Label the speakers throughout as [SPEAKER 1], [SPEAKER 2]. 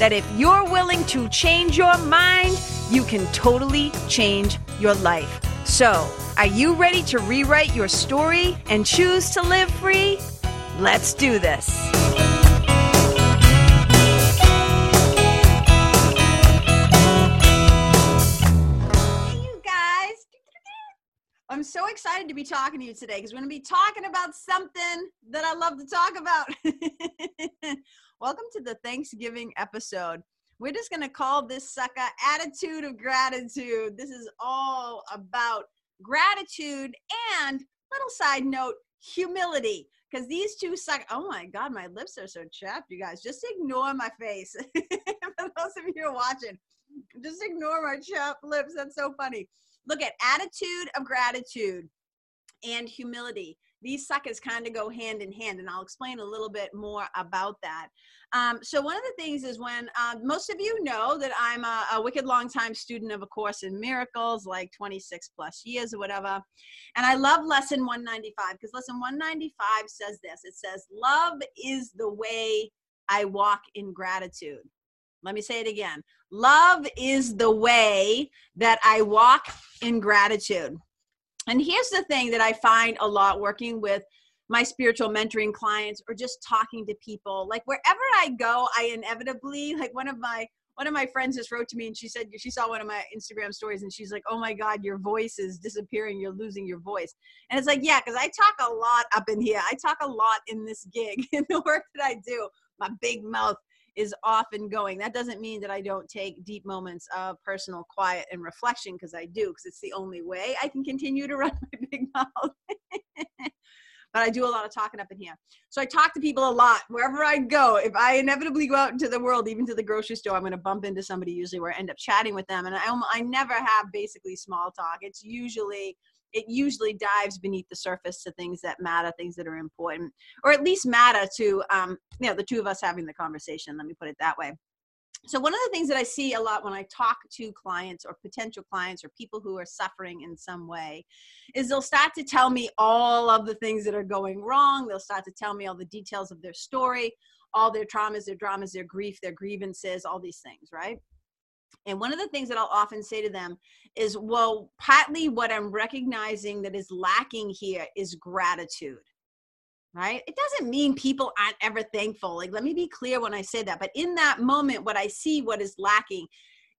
[SPEAKER 1] that if you're willing to change your mind, you can totally change your life. So, are you ready to rewrite your story and choose to live free? Let's do this. Hey, you guys. I'm so excited to be talking to you today because we're going to be talking about something that I love to talk about. Welcome to the Thanksgiving episode. We're just going to call this sucker Attitude of Gratitude. This is all about gratitude and, little side note, humility. Because these two suck. Oh my God, my lips are so chapped, you guys. Just ignore my face. For those of you who are watching, just ignore my chapped lips. That's so funny. Look at attitude of gratitude and humility these suckers kind of go hand in hand and i'll explain a little bit more about that um, so one of the things is when uh, most of you know that i'm a, a wicked long time student of a course in miracles like 26 plus years or whatever and i love lesson 195 because lesson 195 says this it says love is the way i walk in gratitude let me say it again. Love is the way that I walk in gratitude. And here's the thing that I find a lot working with my spiritual mentoring clients or just talking to people. Like wherever I go, I inevitably, like one of my one of my friends just wrote to me and she said she saw one of my Instagram stories and she's like, "Oh my god, your voice is disappearing. You're losing your voice." And it's like, "Yeah, cuz I talk a lot up in here. I talk a lot in this gig in the work that I do. My big mouth is often going. That doesn't mean that I don't take deep moments of personal quiet and reflection because I do, because it's the only way I can continue to run my big mouth. but I do a lot of talking up in here. So I talk to people a lot wherever I go. If I inevitably go out into the world, even to the grocery store, I'm going to bump into somebody usually where I end up chatting with them. And I, I never have basically small talk. It's usually it usually dives beneath the surface to things that matter, things that are important, or at least matter to um, you know the two of us having the conversation. Let me put it that way. So one of the things that I see a lot when I talk to clients or potential clients or people who are suffering in some way is they'll start to tell me all of the things that are going wrong. They'll start to tell me all the details of their story, all their traumas, their dramas, their grief, their grievances, all these things, right? And one of the things that I'll often say to them is, well, partly what I'm recognizing that is lacking here is gratitude. Right? It doesn't mean people aren't ever thankful. Like, let me be clear when I say that. But in that moment, what I see what is lacking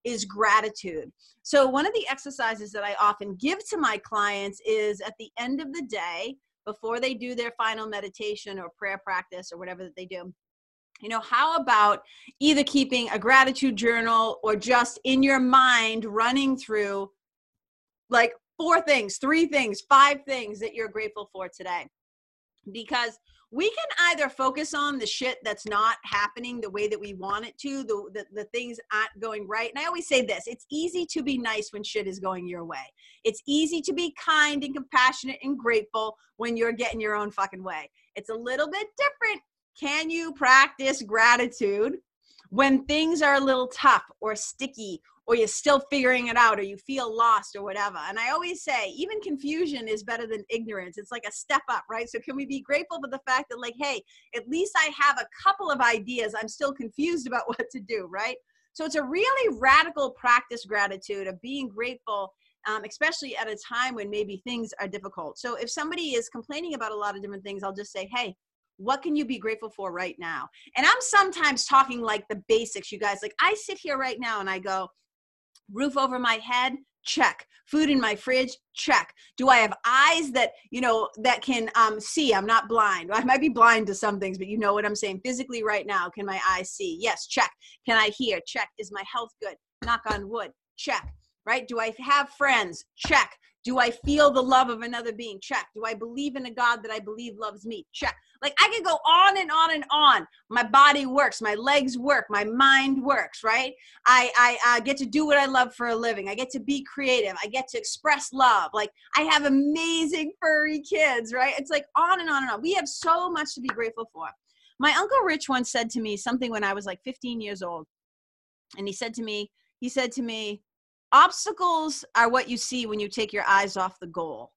[SPEAKER 1] is gratitude. So, one of the exercises that I often give to my clients is at the end of the day, before they do their final meditation or prayer practice or whatever that they do, you know how about either keeping a gratitude journal or just in your mind running through like four things three things five things that you're grateful for today? Because we can either focus on the shit that's not happening the way that we want it to the, the, the things aren't going right. And i always say this it's easy to be nice when shit is going your way. It's easy to be kind and compassionate and grateful when you're getting your own fucking way. It's a little bit different can you practice gratitude when things are a little tough or sticky or you're still figuring it out or you feel lost or whatever? And I always say, even confusion is better than ignorance. It's like a step up, right? So, can we be grateful for the fact that, like, hey, at least I have a couple of ideas. I'm still confused about what to do, right? So, it's a really radical practice gratitude of being grateful um, especially at a time when maybe things are difficult. So if somebody is complaining about a lot of different things, I'll just say, hey, what can you be grateful for right now? And I'm sometimes talking like the basics, you guys. Like I sit here right now and I go, roof over my head, check. Food in my fridge check. Do i have eyes that you know that can um, see? I'm not blind. I might be blind to some things but you know what i'm saying. Physically right now can my eyes see? Yes check. Can i hear? Check. Is my health good? Knock on wood. Check. Right? Do i have friends? Check. Do i feel the love of another being? Check. Do i believe in a god that i believe loves me? Check Like I could go on and on and on. My body works, my legs work, my mind works, right? I, I, I get to do what I love for a living. I get to be creative. I get to express love. Like I have amazing furry kids, right? It's like on and on and on. We have so much to be grateful for. My uncle Rich once said to me something when I was like 15 years old. And he said to me, he said to me, obstacles are what you see when you take your eyes off the goal.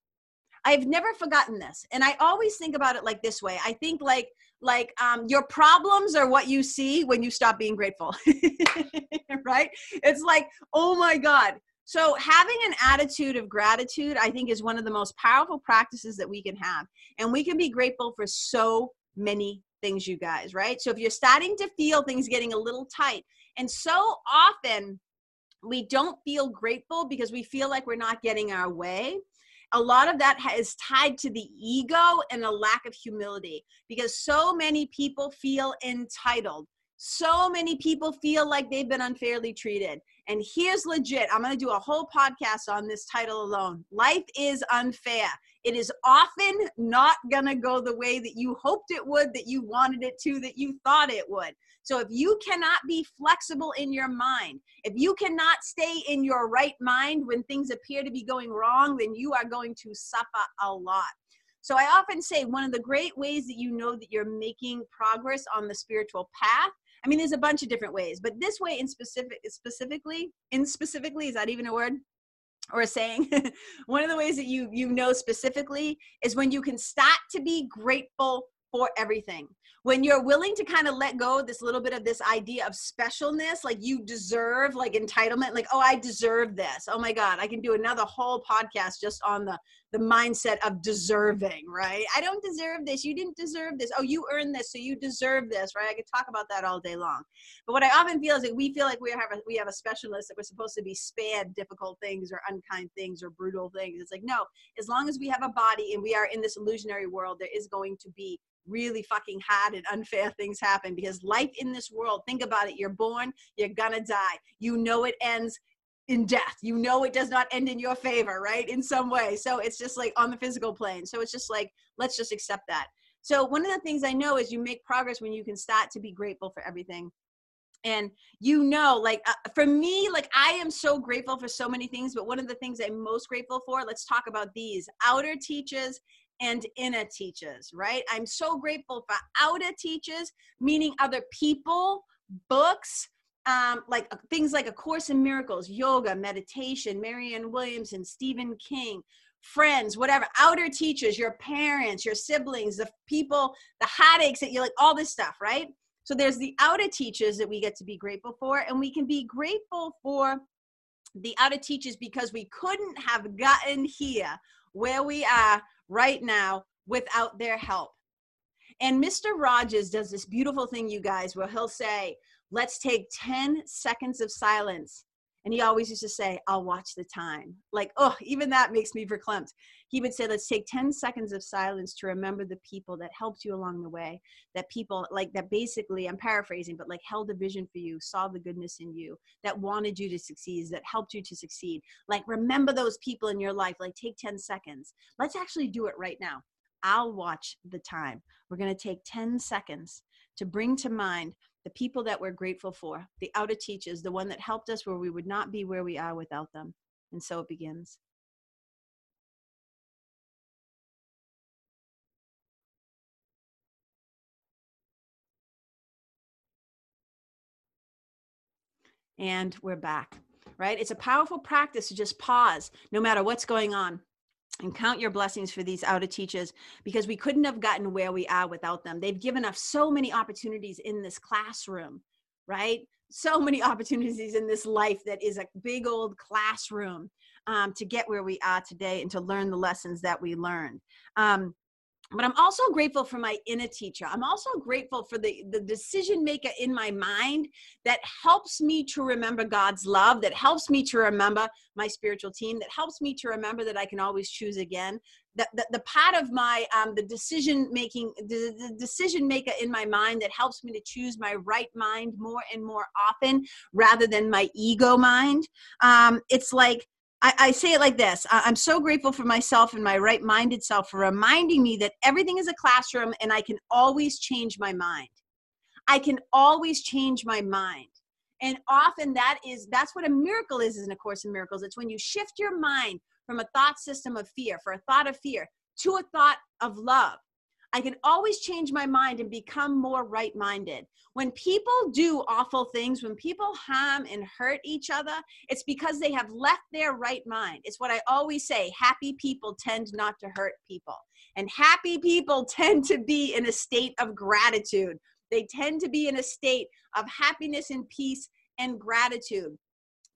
[SPEAKER 1] I've never forgotten this. And I always think about it like this way. I think like like um, your problems are what you see when you stop being grateful. right? It's like, oh my God. So having an attitude of gratitude, I think, is one of the most powerful practices that we can have. And we can be grateful for so many things, you guys, right? So if you're starting to feel things getting a little tight, and so often we don't feel grateful because we feel like we're not getting our way a lot of that is tied to the ego and a lack of humility because so many people feel entitled. So many people feel like they've been unfairly treated. And here's legit i'm going to do a whole podcast on this title alone. Life is unfair. It is often not going to go the way that you hoped it would that you wanted it to that you thought it would so if you cannot be flexible in your mind, if you cannot stay in your right mind when things appear to be going wrong, then you are going to suffer a lot. So I often say one of the great ways that you know that you're making progress on the spiritual path. I mean, there's a bunch of different ways, but this way in specific, specifically, in specifically, is that even a word? or a saying one of the ways that you you know specifically is when you can start to be grateful for everything. When you're willing to kind of let go this little bit of this idea of specialness like you deserve like entitlement like oh i deserve this. Oh my god i can do another whole podcast just on the the mindset of deserving right? I don't deserve this. You didn't deserve this. Oh you earned this so you deserve this right? I could talk about that all day long. But what i often feel is that we feel like we have a, we have a specialist that we're supposed to be spared difficult things or unkind things or brutal things. It's like no as long as we have a body and we are in this illusionary world there is going to be really fucking hard and unfair things happen because life in this world, think about it, you're born, you're gonna die. You know it ends in death. You know it does not end in your favor, right? In some way. So it's just like on the physical plane. So it's just like, let's just accept that. So one of the things I know is you make progress when you can start to be grateful for everything. And you know, like uh, for me, like I am so grateful for so many things, but one of the things I'm most grateful for, let's talk about these outer teachers and inner teachers, right? I'm so grateful for outer teachers, meaning other people, books, um, like uh, things like A Course in Miracles, yoga, meditation, Marianne Williamson, Stephen King, friends, whatever, outer teachers, your parents, your siblings, the people, the heartaches that you like, all this stuff, right? So there's the outer teachers that we get to be grateful for, and we can be grateful for the outer teachers because we couldn't have gotten here where we are right now without their help. And Mr. Rogers does this beautiful thing, you guys, where he'll say, let's take 10 seconds of silence. And he always used to say, I'll watch the time. Like, oh, even that makes me verklempt. He would say, let's take 10 seconds of silence to remember the people that helped you along the way. That people, like, that basically, I'm paraphrasing, but like held a vision for you, saw the goodness in you, that wanted you to succeed, that helped you to succeed. Like, remember those people in your life. Like, take 10 seconds. Let's actually do it right now. I'll watch the time. We're going to take 10 seconds to bring to mind the people that we're grateful for, the outer teachers, the one that helped us where we would not be where we are without them. And so it begins. And we're back, right? It's a powerful practice to just pause no matter what's going on and count your blessings for these outer teachers because we couldn't have gotten where we are without them. They've given us so many opportunities in this classroom, right? So many opportunities in this life that is a big old classroom um, to get where we are today and to learn the lessons that we learned. Um, but I'm also grateful for my inner teacher. I'm also grateful for the, the decision maker in my mind that helps me to remember God's love, that helps me to remember my spiritual team, that helps me to remember that I can always choose again. The, the, the part of my um, the decision making the, the decision maker in my mind that helps me to choose my right mind more and more often rather than my ego mind um, it's like I, I say it like this I'm so grateful for myself and my right minded self for reminding me that everything is a classroom and I can always change my mind. I can always change my mind. And often that is that's what a miracle is in a course in miracles. It's when you shift your mind from a thought system of fear, for a thought of fear, to a thought of love. I can always change my mind and become more right minded. When people do awful things, when people harm and hurt each other, it's because they have left their right mind. It's what I always say happy people tend not to hurt people. And happy people tend to be in a state of gratitude. They tend to be in a state of happiness and peace and gratitude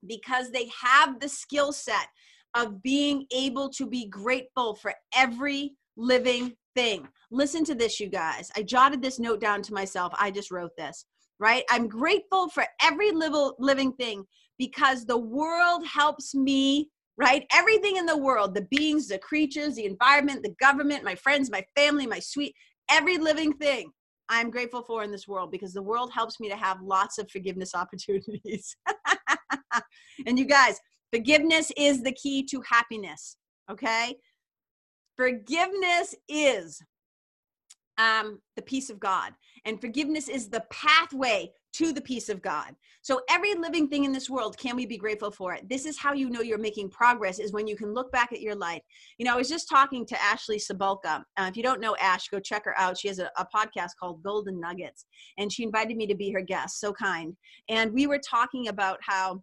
[SPEAKER 1] because they have the skill set of being able to be grateful for every living thing. Listen to this, you guys. I jotted this note down to myself. I just wrote this, right? I'm grateful for every living thing because the world helps me, right? Everything in the world, the beings, the creatures, the environment, the government, my friends, my family, my sweet, every living thing I'm grateful for in this world because the world helps me to have lots of forgiveness opportunities. and you guys, forgiveness is the key to happiness, okay? Forgiveness is um, the peace of God, and forgiveness is the pathway to the peace of God. So every living thing in this world, can we be grateful for it? This is how you know you're making progress is when you can look back at your life. You know, I was just talking to Ashley Sabalka. Uh, if you don't know Ash, go check her out. She has a, a podcast called Golden Nuggets, and she invited me to be her guest. So kind. And we were talking about how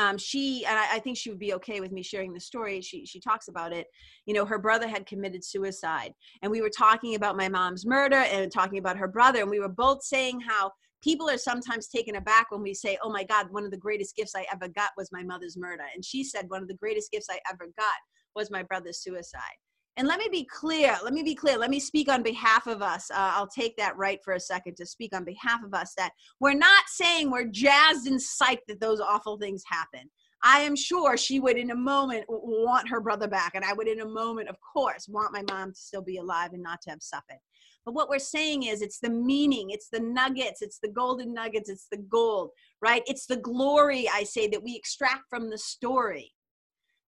[SPEAKER 1] um, she and I, I, think she would be okay with me sharing the story. She she talks about it. You know, her brother had committed suicide, and we were talking about my mom's murder and talking about her brother, and we were both saying how people are sometimes taken aback when we say, "Oh my God, one of the greatest gifts I ever got was my mother's murder," and she said one of the greatest gifts I ever got was my brother's suicide. And let me be clear, let me be clear, let me speak on behalf of us. Uh, I'll take that right for a second to speak on behalf of us that we're not saying we're jazzed and psyched that those awful things happen. I am sure she would, in a moment, want her brother back. And I would, in a moment, of course, want my mom to still be alive and not to have suffered. But what we're saying is it's the meaning, it's the nuggets, it's the golden nuggets, it's the gold, right? It's the glory, I say, that we extract from the story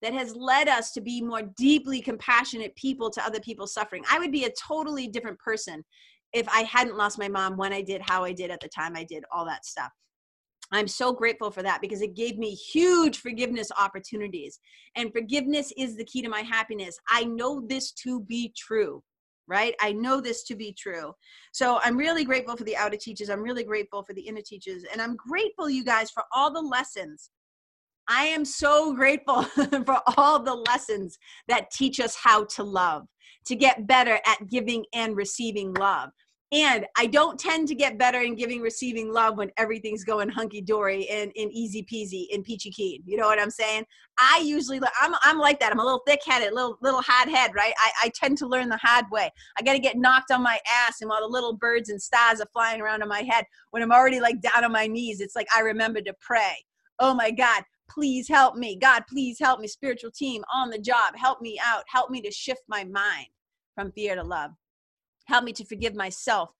[SPEAKER 1] that has led us to be more deeply compassionate people to other people's suffering. I would be a totally different person if I hadn't lost my mom when I did, how I did at the time I did, all that stuff. I'm so grateful for that because it gave me huge forgiveness opportunities. And forgiveness is the key to my happiness. I know this to be true, right? I know this to be true. So I'm really grateful for the outer teachers. I'm really grateful for the inner teachers. And I'm grateful, you guys, for all the lessons I am so grateful for all the lessons that teach us how to love, to get better at giving and receiving love. And I don't tend to get better in giving, receiving love when everything's going hunky dory and, and easy peasy and peachy keen. You know what I'm saying? I usually, I'm, I'm like that. I'm a little thick headed, little, little hard head, right? I, I tend to learn the hard way. I got to get knocked on my ass and while the little birds and stars are flying around in my head, when I'm already like down on my knees, it's like I remember to pray. Oh my God, please help me. God, please help me. Spiritual team on the job, help me out. Help me to shift my mind from fear to love. Help me to forgive myself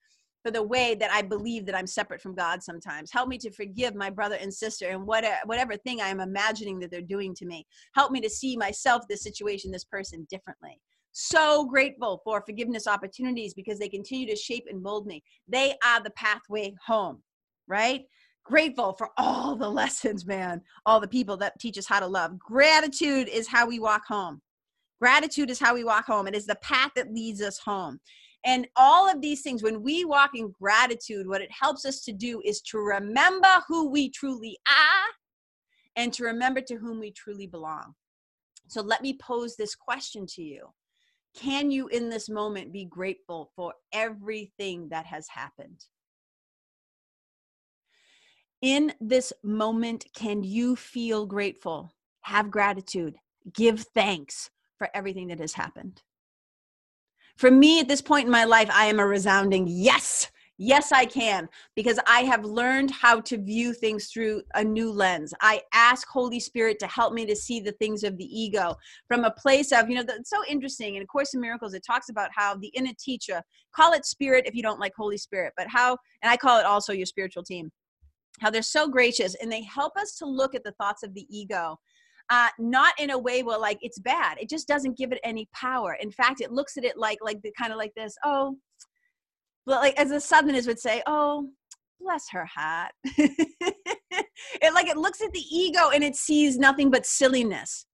[SPEAKER 1] for the way that I believe that I'm separate from God sometimes. Help me to forgive my brother and sister and whatever, whatever thing I am imagining that they're doing to me. Help me to see myself, this situation, this person differently. So grateful for forgiveness opportunities because they continue to shape and mold me. They are the pathway home, right? Grateful for all the lessons, man, all the people that teach us how to love. Gratitude is how we walk home. Gratitude is how we walk home. It is the path that leads us home. And all of these things, when we walk in gratitude, what it helps us to do is to remember who we truly are and to remember to whom we truly belong. So let me pose this question to you Can you, in this moment, be grateful for everything that has happened? In this moment, can you feel grateful? Have gratitude, give thanks for everything that has happened. For me, at this point in my life, I am a resounding yes. Yes, I can, because I have learned how to view things through a new lens. I ask Holy Spirit to help me to see the things of the ego from a place of, you know, it's so interesting. In A Course in Miracles, it talks about how the inner teacher, call it spirit if you don't like Holy Spirit, but how, and I call it also your spiritual team how they're so gracious and they help us to look at the thoughts of the ego uh, not in a way where like it's bad. It just doesn't give it any power. In fact, it looks at it like like the kind of like this. Oh, like as the Southerners would say, oh, bless her heart. it like it looks at the ego and it sees nothing but silliness.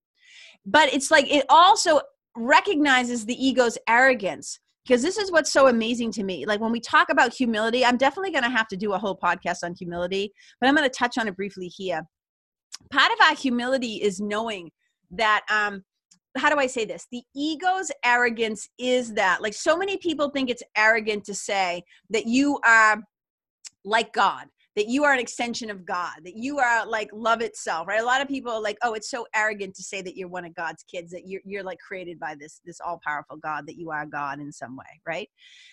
[SPEAKER 1] But it's like it also recognizes the ego's arrogance because this is what's so amazing to me. Like when we talk about humility, I'm definitely going to have to do a whole podcast on humility, but I'm going to touch on it briefly here. Part of our humility is knowing that um how do I say this? The ego's arrogance is that like so many people think it's arrogant to say that you are like God that you are an extension of God, that you are like love itself, right? A lot of people are like, oh, it's so arrogant to say that you're one of God's kids, that you're, you're like created by this, this all powerful God, that you are God in some way, right?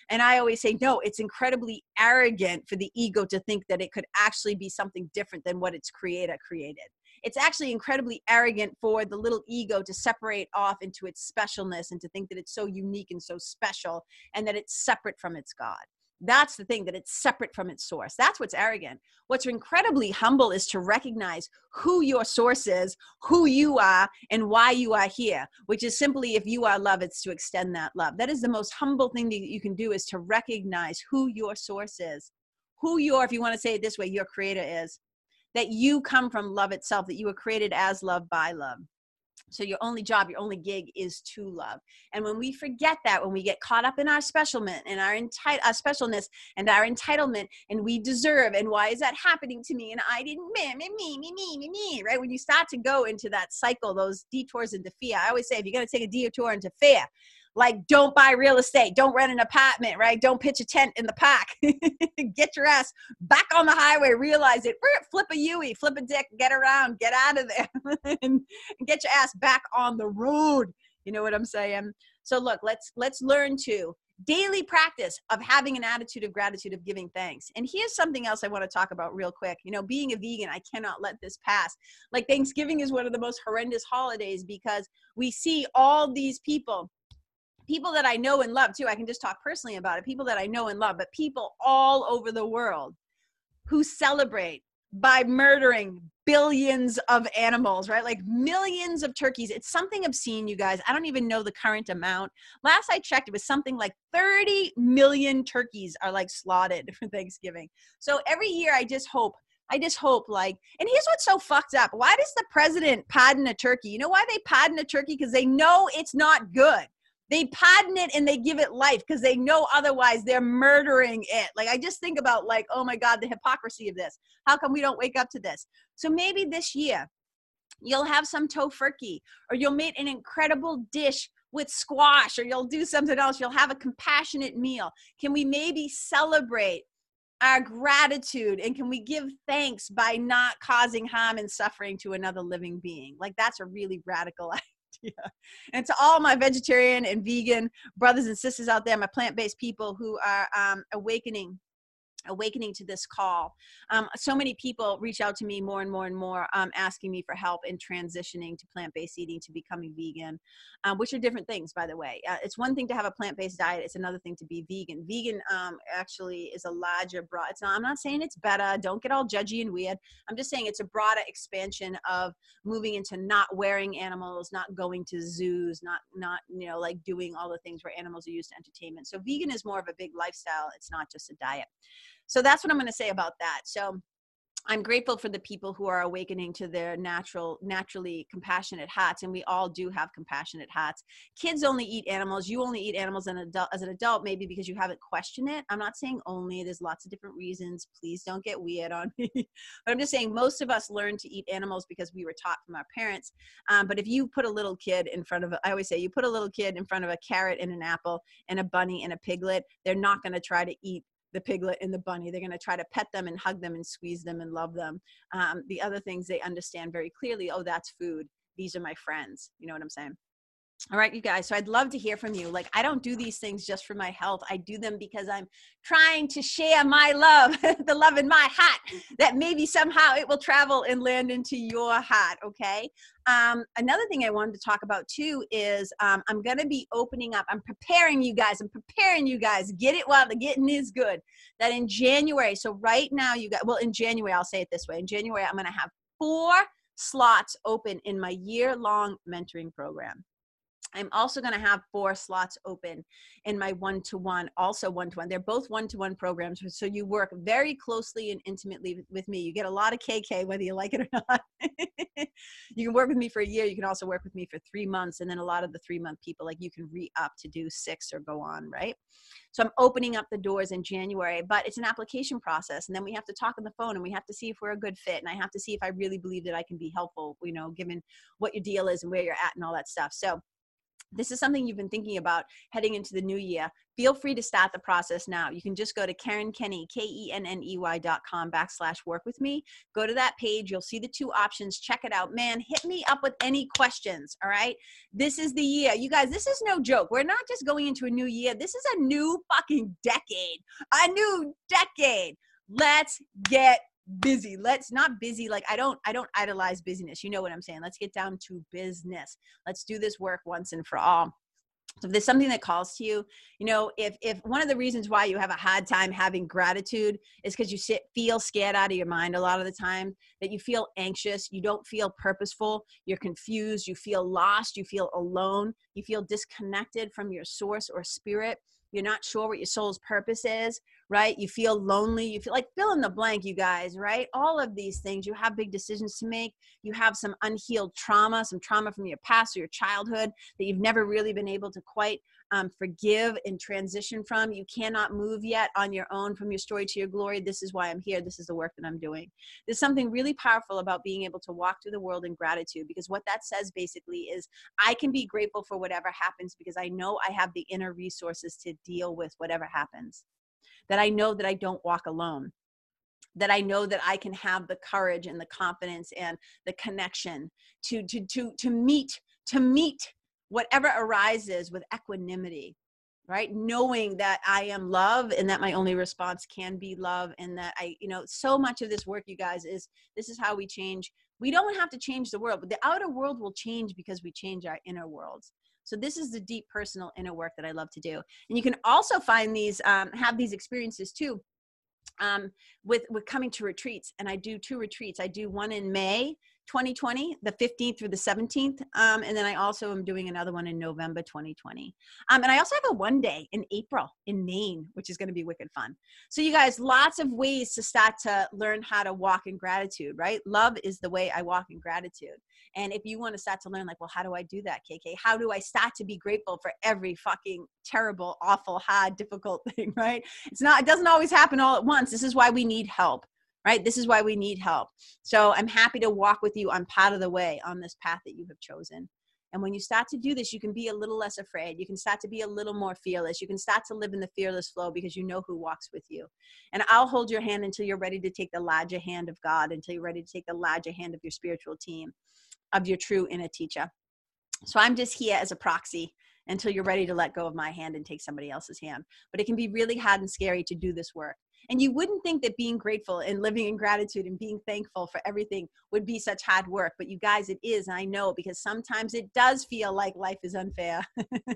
[SPEAKER 1] And I always say, no, it's incredibly arrogant for the ego to think that it could actually be something different than what its creator created. It's actually incredibly arrogant for the little ego to separate off into its specialness and to think that it's so unique and so special and that it's separate from its God. That's the thing that it's separate from its source. That's what's arrogant. What's incredibly humble is to recognize who your source is, who you are, and why you are here, which is simply if you are love, it's to extend that love. That is the most humble thing that you can do is to recognize who your source is, who your, if you want to say it this way, your creator is, that you come from love itself, that you were created as love by love. So your only job, your only gig is to love. And when we forget that, when we get caught up in our specialment and our, enti- our specialness and our entitlement and we deserve and why is that happening to me and I didn't me me me me me me me right when you start to go into that cycle, those detours into fear. I always say if you're going to take a detour into fear, like don't buy real estate. Don't rent an apartment right? Don't pitch a tent in the park. Get your ass back on the highway. Realize it. Flip a flip a dick get around get out of there and get your ass back on the road. You know what i'm saying? So look let's let's learn to daily practice of having an attitude of gratitude of giving thanks. And here's something else i want to talk about real quick. You know being a vegan i cannot let this pass. Like thanksgiving is one of the most horrendous holidays because we see all these people people that I know and love too. I can just talk personally about it. People that I know and love, but people all over the world who celebrate by murdering billions of animals, right? Like millions of turkeys. It's something obscene, you guys. I don't even know the current amount. Last I checked, it was something like 30 million turkeys are like slaughtered for Thanksgiving. So every year, I just hope I just hope like, and here's what's so fucked up. Why does the president pardon a turkey? You know why they pardon a turkey? Because they know it's not good they patent it and they give it life because they know otherwise they're murdering it. Like i just think about like oh my god the hypocrisy of this. How come we don't wake up to this? So maybe this year you'll have some tofurkey or you'll make an incredible dish with squash or you'll do something else. You'll have a compassionate meal. Can we maybe celebrate our gratitude and can we give thanks by not causing harm and suffering to another living being? Like that's a really radical idea. And to all my vegetarian and vegan brothers and sisters out there, my plant based people who are um, awakening awakening to this call. Um, so many people reach out to me more and more and more, um, asking me for help in transitioning to plant based eating, to becoming vegan, um, which are different things, by the way. Uh, it's one thing to have a plant based diet, it's another thing to be vegan. Vegan um, actually is a larger, broad, it's not, I'm not saying it's better, don't get all judgy and weird. I'm just saying it's a broader expansion of moving into not wearing animals, not going to zoos, not, not, you know, like doing all the things where animals are used to entertainment. So vegan is more of a big lifestyle, it's not just a diet. So that's what I'm going to say about that. So I'm grateful for the people who are awakening to their natural, naturally compassionate hearts, and we all do have compassionate hearts. Kids only eat animals. You only eat animals as an adult, as an adult, maybe because you haven't questioned it. I'm not saying only. There's lots of different reasons. Please don't get weird on me. but I'm just saying most of us learn to eat animals because we were taught from our parents. Um, but if you put a little kid in front of, a, I always say, you put a little kid in front of a carrot and an apple and a bunny and a piglet, they're not going to try to eat the piglet and the bunny. They're going to try to pet them and hug them and squeeze them and love them. Um, the other things they understand very clearly oh, that's food. These are my friends. You know what I'm saying? All right, you guys. So I'd love to hear from you. Like, I don't do these things just for my health. I do them because I'm trying to share my love, the love in my heart, that maybe somehow it will travel and land into your heart. Okay. Um, another thing I wanted to talk about too is um, I'm going to be opening up. I'm preparing you guys. I'm preparing you guys. Get it while the getting is good. That in January. So right now, you got, well, in January, I'll say it this way. In January, I'm going to have four slots open in my year long mentoring program. I'm also going to have four slots open in my one to one, also one to one. They're both one to one programs. So you work very closely and intimately with me. You get a lot of KK, whether you like it or not. you can work with me for a year. You can also work with me for three months. And then a lot of the three month people, like you can re up to do six or go on, right? So I'm opening up the doors in January, but it's an application process. And then we have to talk on the phone and we have to see if we're a good fit. And I have to see if I really believe that I can be helpful, you know, given what your deal is and where you're at and all that stuff. So this is something you've been thinking about heading into the new year, feel free to start the process now. You can just go to Karen Kenney, K-E-N-N-E-Y dot com backslash work with me. Go to that page. You'll see the two options. Check it out. Man, hit me up with any questions. All right. This is the year. You guys, this is no joke. We're not just going into a new year. This is a new fucking decade. A new decade. Let's get busy. Let's not busy like i don't i don't idolize busyness. You know what i'm saying? Let's get down to business. Let's do this work once and for all. So if there's something that calls to you you know if if one of the reasons why you have a hard time having gratitude is because you sit feel scared out of your mind a lot of the time that you feel anxious you don't feel purposeful you're confused you feel lost you feel alone you feel disconnected from your source or spirit you're not sure what your soul's purpose is, right? You feel lonely, you feel like fill in the blank, you guys, right? All of these things, you have big decisions to make. You have some unhealed trauma, some trauma from your past or your childhood that you've never really been able to quite um, forgive and transition from. You cannot move yet on your own from your story to your glory. This is why I'm here. This is the work that I'm doing. There's something really powerful about being able to walk through the world in gratitude because what that says basically is I can be grateful for whatever happens because I know I have the inner resources to deal with whatever happens. That I know that I don't walk alone that I know that I can have the courage and the confidence and the connection to to to to meet to meet whatever arises with equanimity right? Knowing that i am love and that my only response can be love and that i you know so much of this work you guys is this is how we change. We don't have to change the world but the outer world will change because we change our inner worlds so this is the deep personal inner work that i love to do. And you can also find these um, have these experiences too um, with with coming to retreats. And i do two retreats. I do one in may 2020, the 15th through the 17th. Um, and then I also am doing another one in November 2020. Um, and I also have a one day in April in Maine, which is going to be wicked fun. So, you guys, lots of ways to start to learn how to walk in gratitude, right? Love is the way I walk in gratitude. And if you want to start to learn, like, well, how do I do that, KK? How do I start to be grateful for every fucking terrible, awful, hard, difficult thing, right? It's not, it doesn't always happen all at once. This is why we need help right? This is why we need help. So I'm happy to walk with you on part of the way on this path that you have chosen. And when you start to do this, you can be a little less afraid. You can start to be a little more fearless. You can start to live in the fearless flow because you know who walks with you. And I'll hold your hand until you're ready to take the larger hand of God, until you're ready to take the larger hand of your spiritual team, of your true inner teacher. So I'm just here as a proxy until you're ready to let go of my hand and take somebody else's hand. But it can be really hard and scary to do this work. And you wouldn't think that being grateful and living in gratitude and being thankful for everything would be such hard work. But you guys, it is. I know because sometimes it does feel like life is unfair.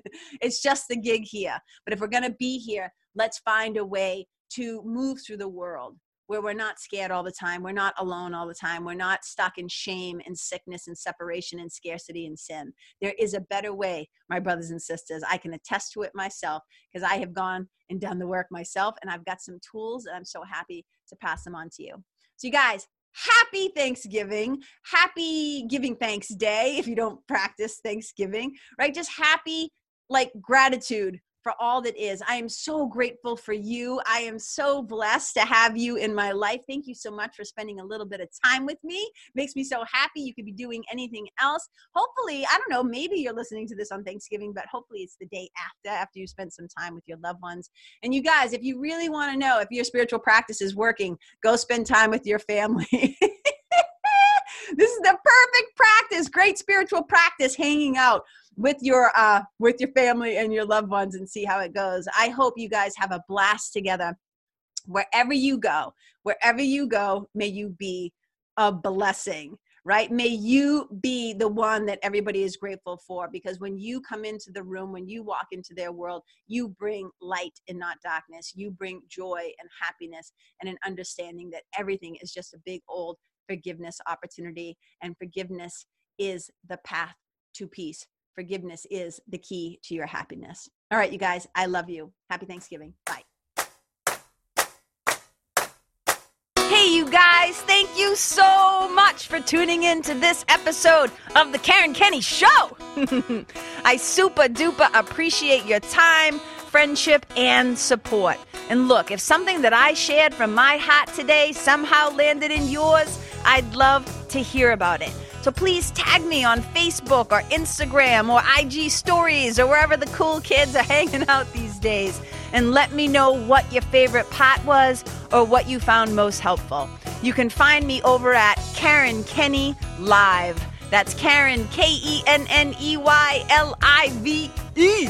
[SPEAKER 1] it's just the gig here. But if we're going to be here, let's find a way to move through the world where we're not scared all the time. We're not alone all the time. We're not stuck in shame and sickness and separation and scarcity and sin. There is a better way, my brothers and sisters. I can attest to it myself because I have gone and done the work myself and I've got some tools and I'm so happy to pass them on to you. So, you guys, happy Thanksgiving. Happy Giving Thanks Day if you don't practice Thanksgiving, right? Just happy like gratitude for all that is. I am so grateful for you. I am so blessed to have you in my life. Thank you so much for spending a little bit of time with me. Makes me so happy. You could be doing anything else. Hopefully, I don't know, maybe you're listening to this on Thanksgiving, but hopefully it's the day after, after you spent some time with your loved ones. And you guys, if you really want to know if your spiritual practice is working, go spend time with your family. this is the perfect practice, great spiritual practice, hanging out with your uh with your family and your loved ones and see how it goes i hope you guys have a blast together wherever you go wherever you go may you be a blessing right may you be the one that everybody is grateful for because when you come into the room when you walk into their world you bring light and not darkness you bring joy and happiness and an understanding that everything is just a big old forgiveness opportunity. And forgiveness is the path to peace. Forgiveness is the key to your happiness. All right, you guys, I love you. Happy Thanksgiving. Bye. Hey, you guys, thank you so much for tuning in to this episode of The Karen Kenney Show. I super duper appreciate your time, friendship, and support. And look, if something that I shared from my heart today somehow landed in yours, I'd love to hear about it. So please tag me on Facebook or Instagram or IG stories or wherever the cool kids are hanging out these days and let me know what your favorite pot was or what you found most helpful. You can find me over at Karen Kenney Live. That's Karen, K E N N E Y L I V E.